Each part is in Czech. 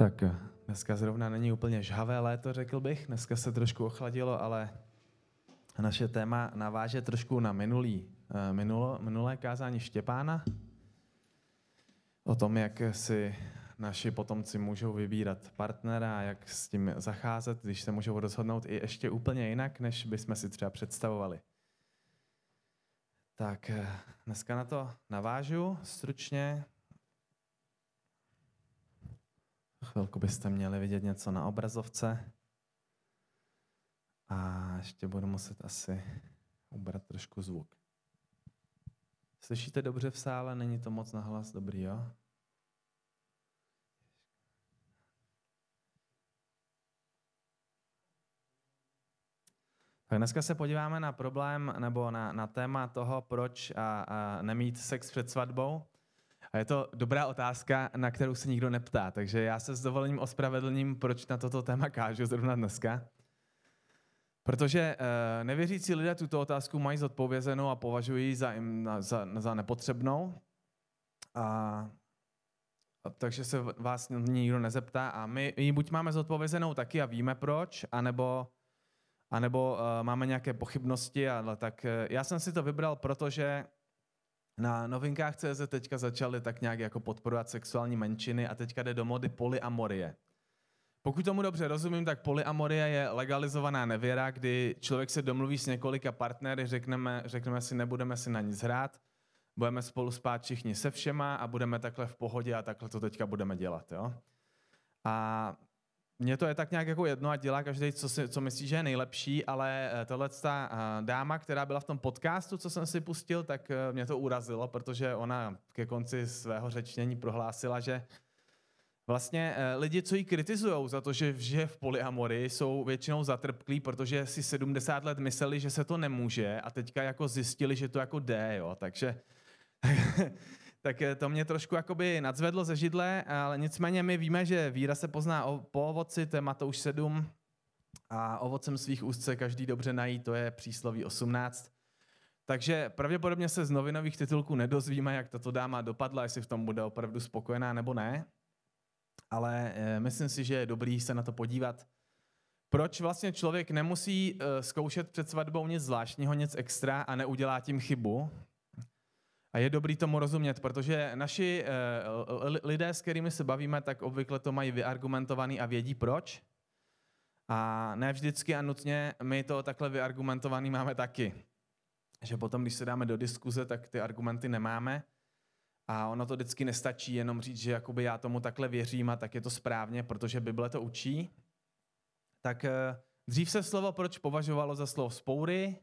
Tak dneska zrovna není úplně žhavé léto, řekl bych. Dneska se trošku ochladilo, ale naše téma naváže trošku na minulý, eh, minulo, minulé kázání Štěpána. O tom, jak si naši potomci můžou vybírat partnera a jak s tím zacházet, když se můžou rozhodnout i ještě úplně jinak, než bychom si třeba představovali. Tak eh, dneska na to navážu stručně. Chvilku byste měli vidět něco na obrazovce. A ještě budu muset asi ubrat trošku zvuk. Slyšíte dobře v sále? Není to moc nahlas? Dobrý, jo? Tak dneska se podíváme na problém nebo na, na téma toho, proč a, a nemít sex před svatbou. A je to dobrá otázka, na kterou se nikdo neptá, takže já se s dovolením ospravedlním, proč na toto téma kážu zrovna dneska. Protože uh, nevěřící lidé tuto otázku mají zodpovězenou a považují za, za, za nepotřebnou. A, takže se vás nikdo nezeptá a my ji buď máme zodpovězenou taky a víme proč, anebo, anebo uh, máme nějaké pochybnosti, ale tak uh, já jsem si to vybral, protože na novinkách CZ teďka začaly tak nějak jako podporovat sexuální menšiny a teďka jde do mody polyamorie. Pokud tomu dobře rozumím, tak polyamorie je legalizovaná nevěra, kdy člověk se domluví s několika partnery, řekneme, řekneme si, nebudeme si na nic hrát, budeme spolu spát všichni se všema a budeme takhle v pohodě a takhle to teďka budeme dělat. Jo? A mně to je tak nějak jako jedno a dělá každý, co, si, co myslí, že je nejlepší, ale eh, tohle ta eh, dáma, která byla v tom podcastu, co jsem si pustil, tak eh, mě to urazilo, protože ona ke konci svého řečnění prohlásila, že vlastně lidi, co ji kritizují za to, že žije v polyamorii, jsou většinou zatrpklí, protože si 70 let mysleli, že se to nemůže a teďka jako zjistili, že to jako jde, jo. Takže tak to mě trošku jakoby nadzvedlo ze židle, ale nicméně my víme, že víra se pozná po ovoci, to je Matouš 7, a ovocem svých úst se každý dobře nají, to je přísloví 18. Takže pravděpodobně se z novinových titulků nedozvíme, jak tato dáma dopadla, jestli v tom bude opravdu spokojená nebo ne. Ale e, myslím si, že je dobrý se na to podívat. Proč vlastně člověk nemusí e, zkoušet před svatbou nic zvláštního, nic extra a neudělá tím chybu? A je dobrý tomu rozumět, protože naši uh, lidé, s kterými se bavíme, tak obvykle to mají vyargumentovaný a vědí proč. A ne vždycky a nutně my to takhle vyargumentovaný máme taky. Že potom, když se dáme do diskuze, tak ty argumenty nemáme. A ono to vždycky nestačí jenom říct, že jakoby já tomu takhle věřím a tak je to správně, protože Bible to učí. Tak uh, dřív se slovo proč považovalo za slovo spoury,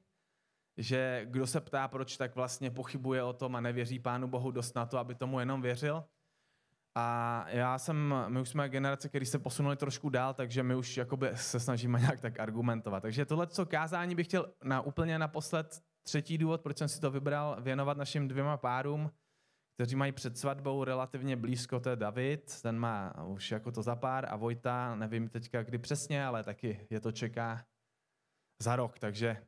že kdo se ptá, proč tak vlastně pochybuje o tom a nevěří Pánu Bohu dost na to, aby tomu jenom věřil. A já jsem, my už jsme generace, který se posunuli trošku dál, takže my už jakoby se snažíme nějak tak argumentovat. Takže tohle, co kázání bych chtěl na úplně naposled, třetí důvod, proč jsem si to vybral, věnovat našim dvěma párům, kteří mají před svatbou relativně blízko, to je David, ten má už jako to za pár a Vojta, nevím teďka kdy přesně, ale taky je to čeká za rok, takže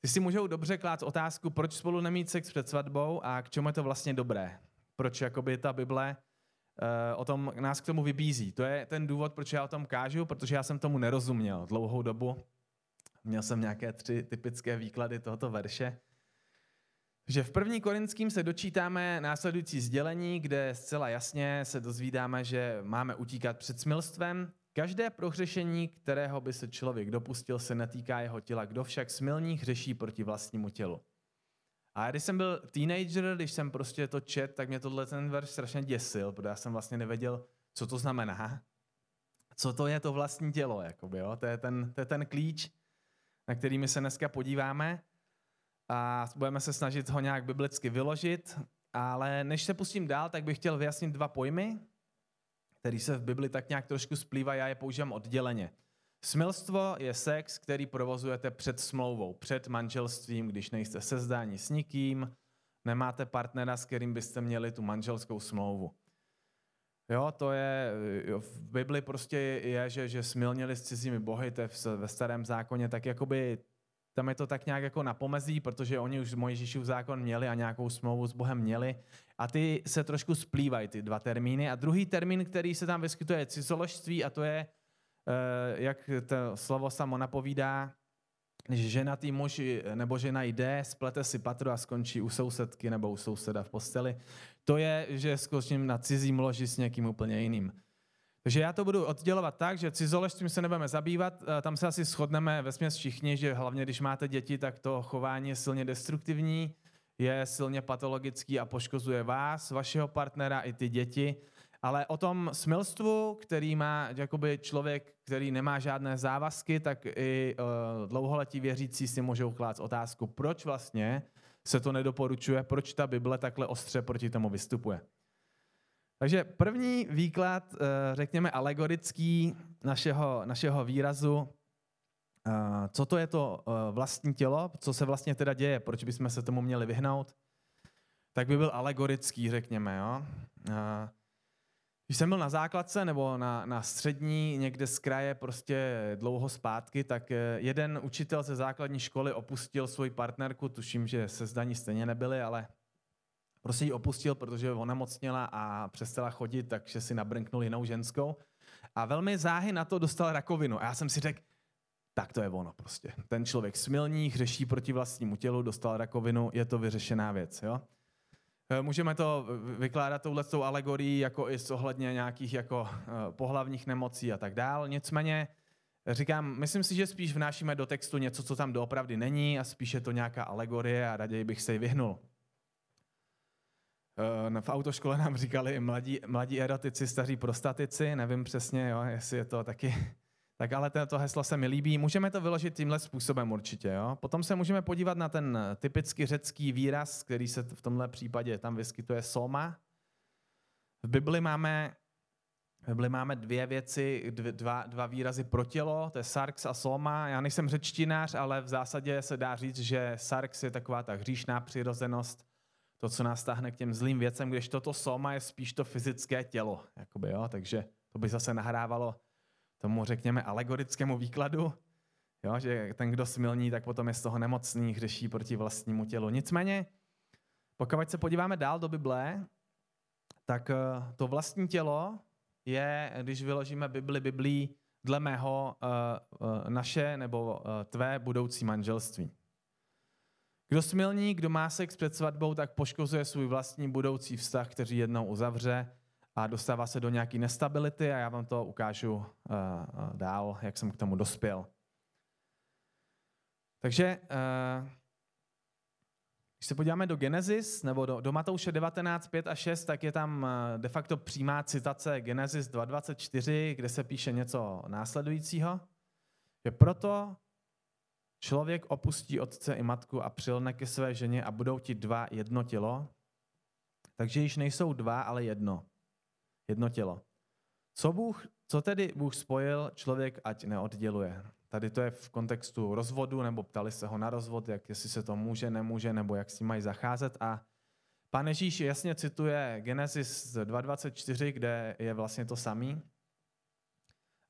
ty si můžou dobře klát otázku, proč spolu nemít sex před svatbou a k čemu je to vlastně dobré. Proč jakoby ta Bible uh, o tom nás k tomu vybízí. To je ten důvod, proč já o tom kážu, protože já jsem tomu nerozuměl dlouhou dobu. Měl jsem nějaké tři typické výklady tohoto verše. Že v první korinským se dočítáme následující sdělení, kde zcela jasně se dozvídáme, že máme utíkat před smilstvem, Každé prohřešení, kterého by se člověk dopustil, se netýká jeho těla. Kdo však smilní hřeší proti vlastnímu tělu. A když jsem byl teenager, když jsem prostě to čet, tak mě tohle ten verš strašně děsil, protože já jsem vlastně nevěděl, co to znamená. Co to je to vlastní tělo, jakoby, jo? To, je ten, to je ten klíč, na který my se dneska podíváme a budeme se snažit ho nějak biblicky vyložit, ale než se pustím dál, tak bych chtěl vyjasnit dva pojmy, který se v Bibli tak nějak trošku splývá, já je používám odděleně. Smilstvo je sex, který provozujete před smlouvou, před manželstvím, když nejste sezdáni s nikým, nemáte partnera, s kterým byste měli tu manželskou smlouvu. Jo, to je, jo, v Bibli prostě je, že, že smilnili s cizími bohy, to je ve starém zákoně, tak jakoby tam je to tak nějak jako na pomezí, protože oni už Mojžíšův zákon měli a nějakou smlouvu s Bohem měli. A ty se trošku splývají, ty dva termíny. A druhý termín, který se tam vyskytuje, je cizoložství a to je, eh, jak to slovo samo napovídá, když ženatý muž nebo žena jde, splete si patro a skončí u sousedky nebo u souseda v posteli. To je, že skočím na cizím loži s někým úplně jiným. Takže já to budu oddělovat tak, že cizoložstvím se nebudeme zabývat, eh, tam se asi shodneme ve směs všichni, že hlavně když máte děti, tak to chování je silně destruktivní, je silně patologický a poškozuje vás, vašeho partnera i ty děti. Ale o tom smilstvu, který má jakoby člověk, který nemá žádné závazky, tak i uh, dlouholetí věřící si můžou klást otázku, proč vlastně se to nedoporučuje, proč ta Bible takhle ostře proti tomu vystupuje. Takže první výklad, uh, řekněme alegorický našeho, našeho výrazu, uh, co to je to uh, vlastní tělo, co se vlastně teda děje, proč bychom se tomu měli vyhnout, tak by byl alegorický, řekněme. Jo? Když jsem byl na základce nebo na, na střední někde z kraje prostě dlouho zpátky, tak eh, jeden učitel ze základní školy opustil svoji partnerku, tuším, že se zdaní stejně nebyli, ale prostě ji opustil, protože onemocněla a přestala chodit, takže si nabrnknul jinou ženskou. A velmi záhy na to dostal rakovinu. A já jsem si řekl, tak to je ono prostě. Ten člověk smilní, hřeší proti vlastnímu tělu, dostal rakovinu, je to vyřešená věc. Jo? Eh, můžeme to vykládat touhletou alegorií jako i ohledně nějakých jako eh, pohlavních nemocí a tak dál. Nicméně říkám, myslím si, že spíš vnášíme do textu něco, co tam doopravdy není a spíš je to nějaká alegorie a raději bych se ji vyhnul. Eh, v autoškole nám říkali mladí, mladí erotici, staří prostatici, nevím přesně, jo, jestli je to taky tak ale to heslo se mi líbí. Můžeme to vyložit tímhle způsobem určitě. Jo? Potom se můžeme podívat na ten typicky řecký výraz, který se v tomhle případě tam vyskytuje soma. V Bibli máme, v Bibli máme dvě věci, dva, dva výrazy pro tělo, to je sarx a soma. Já nejsem řečtinář, ale v zásadě se dá říct, že sarx je taková ta hříšná přirozenost, to, co nás táhne k těm zlým věcem, když toto soma je spíš to fyzické tělo. Jakoby, jo? Takže to by zase nahrávalo tomu, řekněme, alegorickému výkladu, jo, že ten, kdo smilní, tak potom je z toho nemocný, hřeší proti vlastnímu tělu. Nicméně, pokud se podíváme dál do Bible, tak eh, to vlastní tělo je, když vyložíme Bibli Biblí, dle mého eh, eh, naše nebo tvé budoucí manželství. Kdo smilní, kdo má sex před svatbou, tak poškozuje svůj vlastní budoucí vztah, který jednou uzavře a dostává se do nějaké nestability a já vám to ukážu uh, dál, jak jsem k tomu dospěl. Takže uh, když se podíváme do Genesis nebo do, do Matouše 19, 5 a 6, tak je tam de facto přímá citace Genesis 2.24, kde se píše něco následujícího, že proto člověk opustí otce i matku a přilne ke své ženě a budou ti dva jedno tělo, takže již nejsou dva, ale jedno jedno tělo. Co, Bůh, co tedy Bůh spojil, člověk ať neodděluje. Tady to je v kontextu rozvodu, nebo ptali se ho na rozvod, jak jestli se to může, nemůže, nebo jak s tím mají zacházet. A pan Ježíš jasně cituje Genesis 2.24, kde je vlastně to samý.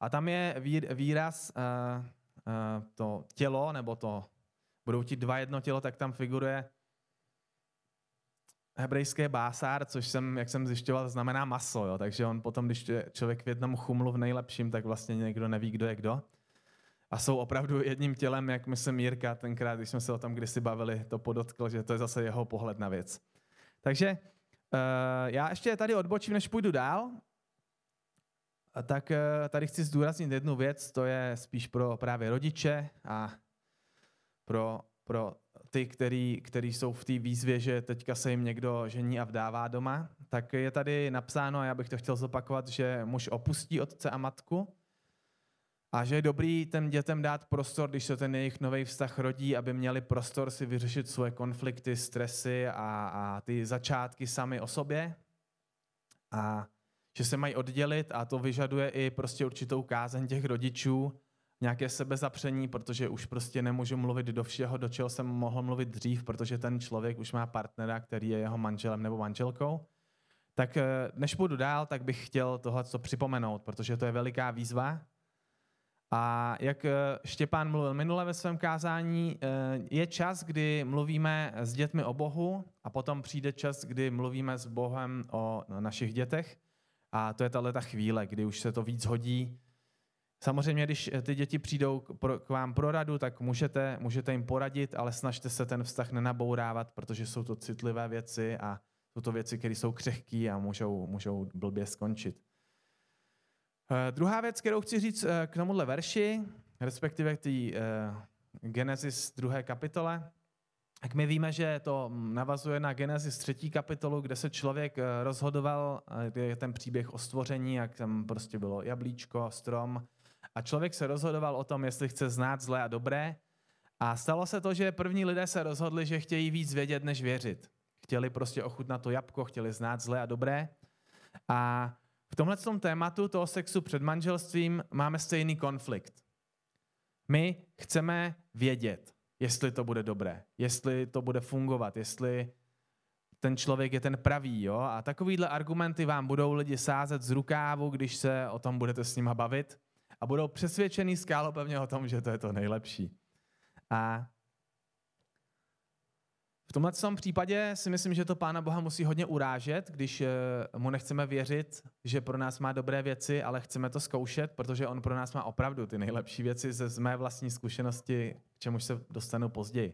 A tam je výraz uh, to tělo, nebo to budou ti dva jedno tělo, tak tam figuruje hebrejské básár, což jsem, jak jsem zjišťoval, znamená maso, jo? takže on potom, když je člověk v jednom chumlu v nejlepším, tak vlastně někdo neví, kdo je kdo. A jsou opravdu jedním tělem, jak myslím Jirka tenkrát, když jsme se o tom kdysi bavili, to podotkl, že to je zase jeho pohled na věc. Takže uh, já ještě tady odbočím, než půjdu dál. Tak uh, tady chci zdůraznit jednu věc, to je spíš pro právě rodiče a pro, pro ty, který, který jsou v té výzvě, že teďka se jim někdo žení a vdává doma, tak je tady napsáno, a já bych to chtěl zopakovat, že muž opustí otce a matku a že je dobrý těm dětem dát prostor, když se ten jejich nový vztah rodí, aby měli prostor si vyřešit svoje konflikty, stresy a, a ty začátky sami o sobě. A že se mají oddělit a to vyžaduje i prostě určitou kázeň těch rodičů, nějaké sebezapření, protože už prostě nemůžu mluvit do všeho, do čeho jsem mohl mluvit dřív, protože ten člověk už má partnera, který je jeho manželem nebo manželkou. Tak eh, než půjdu dál, tak bych chtěl tohle připomenout, protože to je veliká výzva. A jak eh, Štěpán mluvil minule ve svém kázání, eh, je čas, kdy mluvíme s dětmi o Bohu a potom přijde čas, kdy mluvíme s Bohem o našich dětech. A to je tahle chvíle, kdy už se to víc hodí. Samozřejmě, když ty děti přijdou k vám pro radu, tak můžete, můžete jim poradit, ale snažte se ten vztah nenabourávat, protože jsou to citlivé věci a jsou to věci, které jsou křehké a můžou, můžou blbě skončit. Uh, druhá věc, kterou chci říct uh, k tomuhle verši, respektive k té Genesis druhé kapitole, tak my víme, že to navazuje na Genesis třetí kapitolu, kde se člověk rozhodoval, je ten příběh o stvoření, jak tam prostě bylo jablíčko, strom, a člověk se rozhodoval o tom, jestli chce znát zlé a dobré. A stalo se to, že první lidé se rozhodli, že chtějí víc vědět, než věřit. Chtěli prostě ochutnat to jabko, chtěli znát zlé a dobré. A v tomhle tématu toho sexu před manželstvím máme stejný konflikt. My chceme vědět, jestli to bude dobré, jestli to bude fungovat, jestli ten člověk je ten pravý. Jo? A takovýhle argumenty vám budou lidi sázet z rukávu, když se o tom budete s nima bavit a budou přesvědčený skálopevně o tom, že to je to nejlepší. A tomhle případě si myslím, že to Pána Boha musí hodně urážet, když eh, mu nechceme věřit, že pro nás má dobré věci, ale chceme to zkoušet, protože on pro nás má opravdu ty nejlepší věci ze z mé vlastní zkušenosti, k čemuž se dostanu později.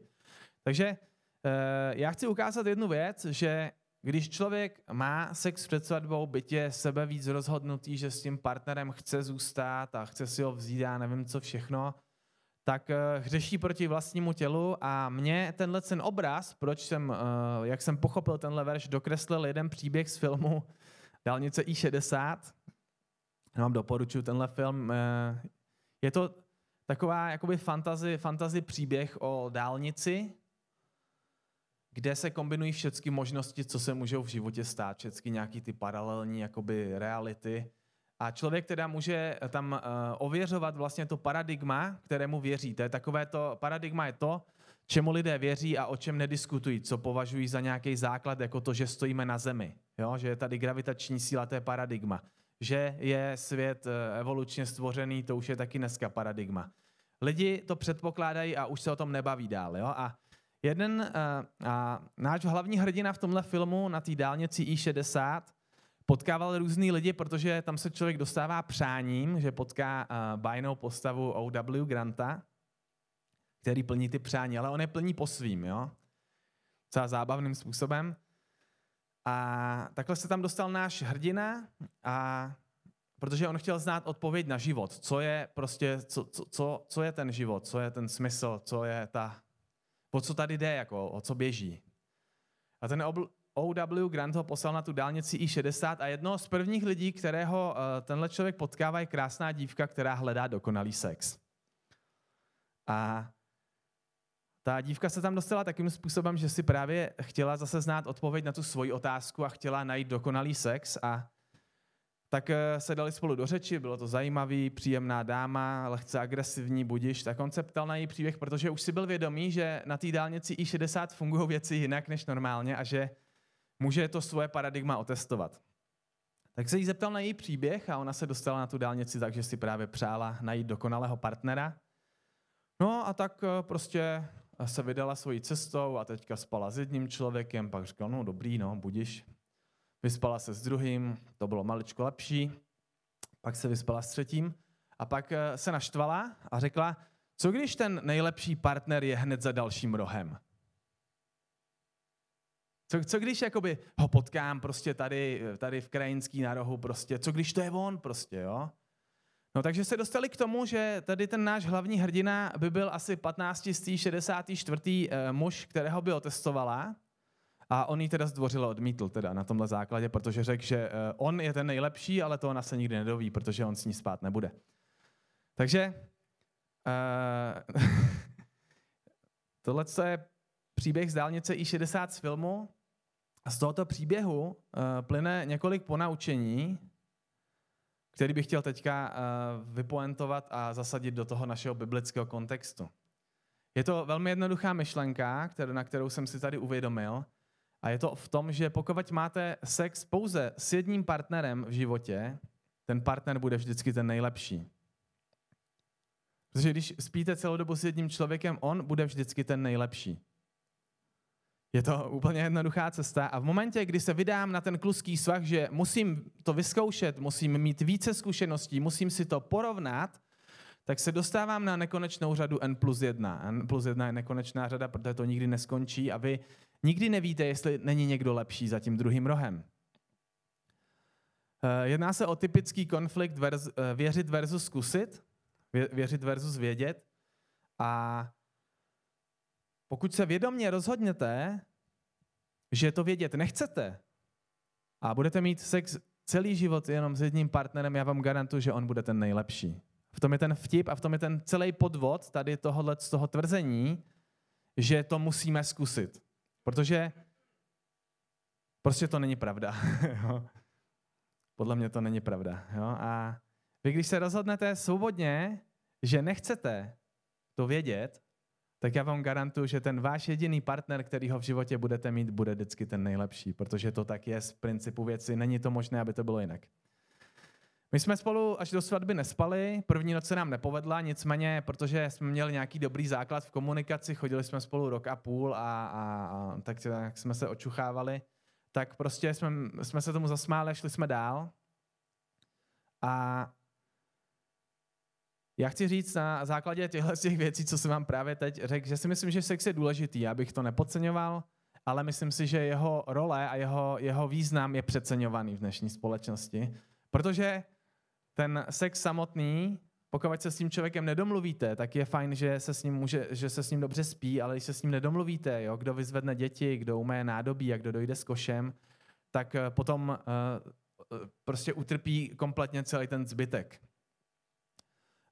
Takže eh, já chci ukázat jednu věc, že když člověk má sex před svatbou, byť je sebe víc rozhodnutý, že s tím partnerem chce zůstat a chce si ho vzít, já nevím co všechno, tak eh, hřeší proti vlastnímu tělu a mě tenhle ten obraz, proč jsem, eh, jak jsem pochopil tenhle verš, dokreslil jeden příběh z filmu Dálnice I60. Já vám doporučuji tenhle film. Eh, je to taková jakoby fantasy, fantasy příběh o dálnici, kde se kombinují všechny možnosti, co se můžou v životě stát, všechny nějaký ty paralelní jakoby reality. A člověk teda může tam uh, ověřovat vlastně to paradigma, kterému věří. To je takové to, paradigma je to, čemu lidé věří a o čem nediskutují, co považují za nějaký základ, jako to, že stojíme na zemi. Jo? Že je tady gravitační síla, to je paradigma. Že je svět eh, evolučně stvořený, to už je taky dneska paradigma. Lidi to předpokládají a už se o tom nebaví dál. Jo? A Jeden uh, a náš hlavní hrdina v tomhle filmu na té dálnici I60 potkával různý lidi, protože tam se člověk dostává přáním, že potká uh, bajnou postavu O.W. Granta, který plní ty přání, ale on je plní po svým, jo? Celá zábavným způsobem. A takhle se tam dostal náš hrdina a protože on chtěl znát odpověď na život. Co je prostě, co, co, co, co je ten život, co je ten smysl, co je ta o co tady jde, jako, o co běží. A ten O.W. Grant ho poslal na tu dálnici I-60 a jedno z prvních lidí, kterého uh, tenhle člověk potkává, je krásná dívka, která hledá dokonalý sex. A ta dívka se tam dostala takým způsobem, že si právě chtěla zase znát odpověď na tu svoji otázku a chtěla najít dokonalý sex a tak eh, se dali spolu do řeči, bylo to zajímavý, příjemná dáma, lehce agresivní, budiš, tak on se ptal na její příběh, protože už si byl vědomý, že na té dálnici I60 fungují věci jinak než normálně a že může to svoje paradigma otestovat. Tak se jí zeptal na její příběh a ona se dostala na tu dálnici tak, že si právě přála najít dokonalého partnera. No a tak eh, prostě se vydala svojí cestou a teďka spala s jedním člověkem, pak říkal, no dobrý, no, budiš, vyspala se s druhým, to bylo maličko lepší, pak se vyspala s třetím a pak eh, se naštvala a řekla, co když ten nejlepší partner je hned za dalším rohem? Co, co když jakoby ho potkám prostě tady, tady v krajinský na rohu prostě, co když to je on prostě, jo? No takže se dostali k tomu, že tady ten náš hlavní hrdina by byl asi 15. 64. Eh, muž, kterého by otestovala a on ji teda zdvořile odmítl teda na tomhle základě, protože řekl, že eh, on je ten nejlepší, ale to ona se nikdy nedoví, protože on s ní spát nebude. Takže uh, tohle je příběh z dálnice I60 z filmu. A z tohoto příběhu uh, plyne několik ponaučení, který bych chtěl teďka uh, vypoentovat a zasadit do toho našeho biblického kontextu. Je to velmi jednoduchá myšlenka, kterou, na kterou jsem si tady uvědomil, a je to v tom, že pokud máte sex pouze s jedním partnerem v životě, ten partner bude vždycky ten nejlepší. Protože když spíte celou dobu s jedním člověkem, on bude vždycky ten nejlepší. Je to úplně jednoduchá cesta a v momentě, kdy se vydám na ten kluský svah, že musím to vyzkoušet, musím mít více zkušeností, musím si to porovnat, tak se dostávám na nekonečnou řadu N plus 1. N plus 1 je nekonečná řada, protože to nikdy neskončí a vy nikdy nevíte, jestli není někdo lepší za tím druhým rohem. Eh, jedná se o typický konflikt eh, věřit versus zkusit, věřit versus vědět. A pokud se vědomně rozhodněte, že to vědět nechcete a budete mít sex celý život jenom s jedním partnerem, já vám garantuju, že on bude ten nejlepší. V tom je ten vtip a v tom je ten celý podvod tady tohohle z toho tvrzení, že to musíme zkusit. Protože prostě to není pravda. Podle mě to není pravda. Jo? A vy, když se rozhodnete svobodně, že nechcete to vědět, tak já vám garantuju, že ten váš jediný partner, který ho v životě budete mít, bude vždycky ten nejlepší, protože to tak je z principu věci. Není to možné, aby to bylo jinak. My jsme spolu až do svatby nespali, první noc se nám nepovedla, nicméně, protože jsme měli nějaký dobrý základ v komunikaci, chodili jsme spolu rok a půl a, a, a tak, tak jsme se očuchávali, tak prostě jsme, jsme se tomu zasmáli a šli jsme dál. A já chci říct na základě těchto těch věcí, co jsem vám právě teď řekl, že si myslím, že sex je důležitý, já bych to nepodceňoval, ale myslím si, že jeho role a jeho, jeho význam je přeceňovaný v dnešní společnosti, protože ten sex samotný, pokud se s tím člověkem nedomluvíte, tak je fajn, že se s ním, může, že se s ním dobře spí, ale když se s ním nedomluvíte, jo, kdo vyzvedne děti, kdo umé nádobí a kdo dojde s košem, tak eh, potom uh, prostě utrpí kompletně celý ten zbytek.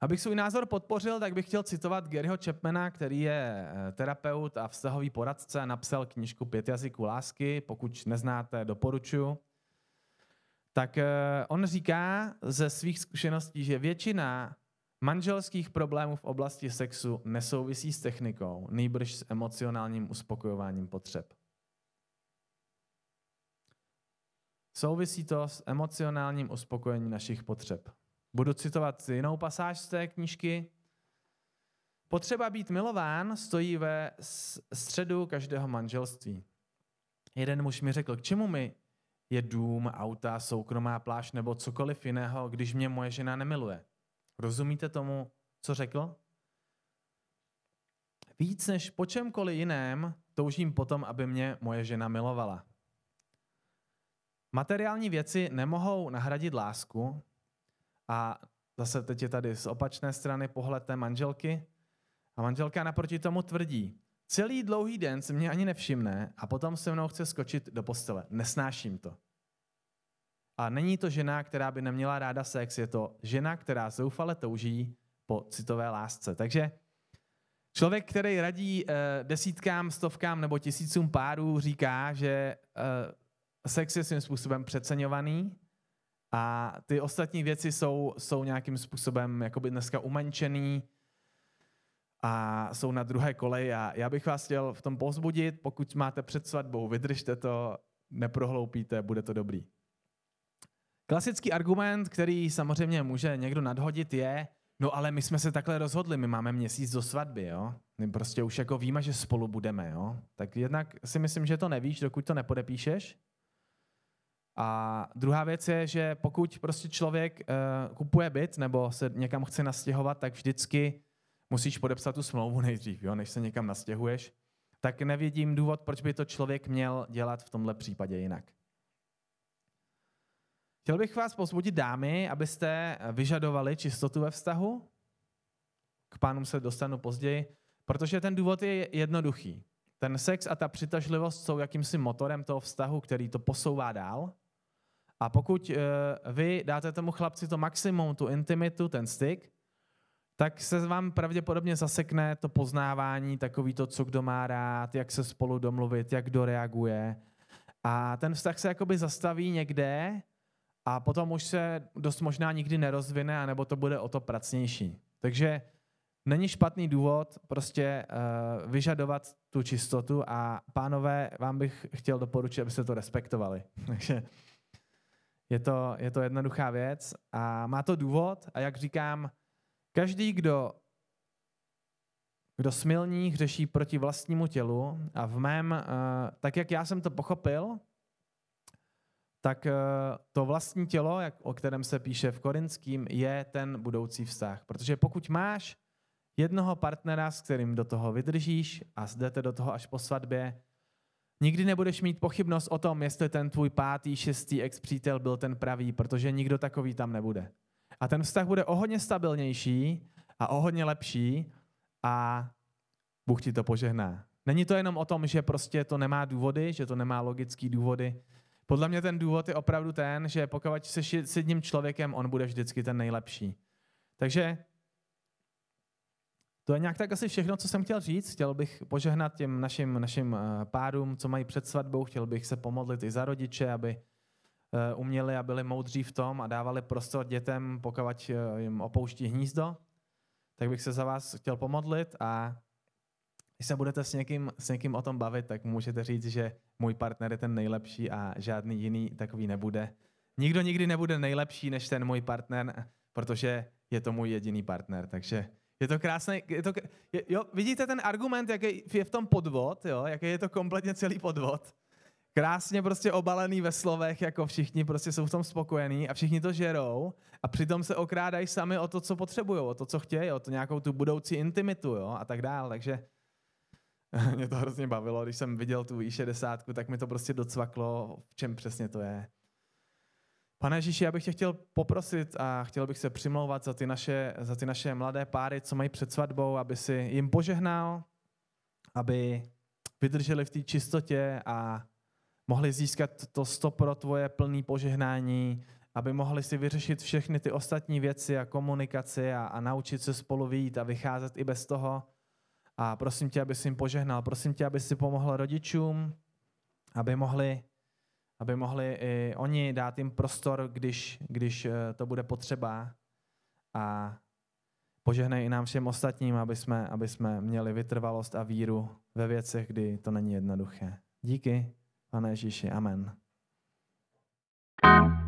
Abych svůj názor podpořil, tak bych chtěl citovat Garyho Chapmana, který je eh, terapeut a vztahový poradce, napsal knižku Pět jazyků lásky, pokud neznáte, doporučuji. Tak eh, on říká ze svých zkušeností, že většina manželských problémů v oblasti sexu nesouvisí s technikou, nejbrž s emocionálním uspokojováním potřeb. Souvisí to s emocionálním uspokojením našich potřeb. Budu citovat jinou pasáž z té knížky. Potřeba být milován stojí ve středu každého manželství. Jeden muž mi řekl, k čemu mi je dům, auta, soukromá pláž nebo cokoliv jiného, když mě moje žena nemiluje. Rozumíte tomu, co řekl? Víc než po čemkoliv jiném toužím potom, aby mě moje žena milovala. Materiální věci nemohou nahradit lásku, a zase teď je tady z opačné strany pohled té manželky. A manželka naproti tomu tvrdí, celý dlouhý den se mě ani nevšimne a potom se mnou chce skočit do postele. Nesnáším to. A není to žena, která by neměla ráda sex, je to žena, která zoufale touží po citové lásce. Takže člověk, který radí eh, desítkám, stovkám nebo tisícům párů, říká, že eh, sex je svým způsobem přeceňovaný a ty ostatní věci jsou, jsou nějakým způsobem jakoby dneska umenčený a jsou na druhé koleji. A já bych vás chtěl v tom pozbudit, pokud máte před svatbou, vydržte to, neprohloupíte, bude to dobrý. Klasický argument, který samozřejmě může někdo nadhodit, je, no ale my jsme se takhle rozhodli, my máme měsíc do svatby, jo? My prostě už jako víme, že spolu budeme, jo? Tak jednak si myslím, že to nevíš, dokud to nepodepíšeš. A druhá věc je, že pokud prostě člověk uh, kupuje byt nebo se někam chce nastěhovat, tak vždycky musíš podepsat tu smlouvu nejdřív, jo, než se někam nastěhuješ. Tak nevidím důvod, proč by to člověk měl dělat v tomhle případě jinak. Chtěl bych vás pozbudit, dámy, abyste vyžadovali čistotu ve vztahu. K pánům se dostanu později, protože ten důvod je jednoduchý. Ten sex a ta přitažlivost jsou jakýmsi motorem toho vztahu, který to posouvá dál. A pokud uh, vy dáte tomu chlapci to maximum, tu intimitu, ten styk, tak se vám pravděpodobně zasekne to poznávání, takový to, co kdo má rád, jak se spolu domluvit, jak kdo reaguje. A ten vztah se jakoby zastaví někde a potom už se dost možná nikdy nerozvine, anebo to bude o to pracnější. Takže není špatný důvod prostě uh, vyžadovat tu čistotu a pánové, vám bych chtěl doporučit, abyste to respektovali. Takže je to, je to jednoduchá věc a má to důvod a jak říkám, každý, kdo kdo smilní hřeší proti vlastnímu tělu a v mém, uh, tak jak já jsem to pochopil, tak uh, to vlastní tělo, jak, o kterém se píše v Korinským, je ten budoucí vztah. Protože pokud máš jednoho partnera, s kterým do toho vydržíš a jdete do toho až po svatbě, nikdy nebudeš mít pochybnost o tom, jestli ten tvůj pátý, šestý ex-přítel byl ten pravý, protože nikdo takový tam nebude. A ten vztah bude o hodně stabilnější a o hodně lepší a Bůh ti to požehná. Není to jenom o tom, že prostě to nemá důvody, že to nemá logický důvody. Podle mě ten důvod je opravdu ten, že pokud jsi s jedním člověkem, on bude vždycky ten nejlepší. Takže to je nějak tak asi všechno, co jsem chtěl říct. Chtěl bych požehnat těm našim, našim eh, párům, co mají před svatbou. Chtěl bych se pomodlit i za rodiče, aby eh, uměli a byli moudří v tom a dávali prostor dětem, pokud eh, jim opouští hnízdo. Tak bych se za vás chtěl pomodlit a když se budete s někým, s někým o tom bavit, tak můžete říct, že můj partner je ten nejlepší a žádný jiný takový nebude. Nikdo nikdy nebude nejlepší než ten můj partner, protože je to můj jediný partner. Takže je to krásné. Je to, je, jo, vidíte ten argument, jaký je v tom podvod, jo? jaký je to kompletně celý podvod. Krásně prostě obalený ve slovech, jako všichni prostě jsou v tom spokojení a všichni to žerou a přitom se okrádají sami o to, co potřebují, o to, co chtějí, o to nějakou tu budoucí intimitu jo? a tak dále. Takže mě to hrozně bavilo, když jsem viděl tu i60, tak mi to prostě docvaklo, v čem přesně to je. Pane Ježíši, já bych tě chtěl poprosit a chtěl bych se přimlouvat za ty naše, za ty naše mladé páry, co mají před svatbou, aby si jim požehnal, aby vydrželi v té čistotě a mohli získat to stopro tvoje plné požehnání, aby mohli si vyřešit všechny ty ostatní věci a komunikaci a, a naučit se spolu výjít a vycházet i bez toho. A prosím tě, aby si jim požehnal. Prosím tě, aby si pomohl rodičům, aby mohli aby mohli i oni dát jim prostor, když, když eh, to bude potřeba. A požehnej i nám všem ostatním, aby jsme, aby jsme měli vytrvalost a víru ve věcech, kdy to není jednoduché. Díky, pane Ježíši. Amen. thank you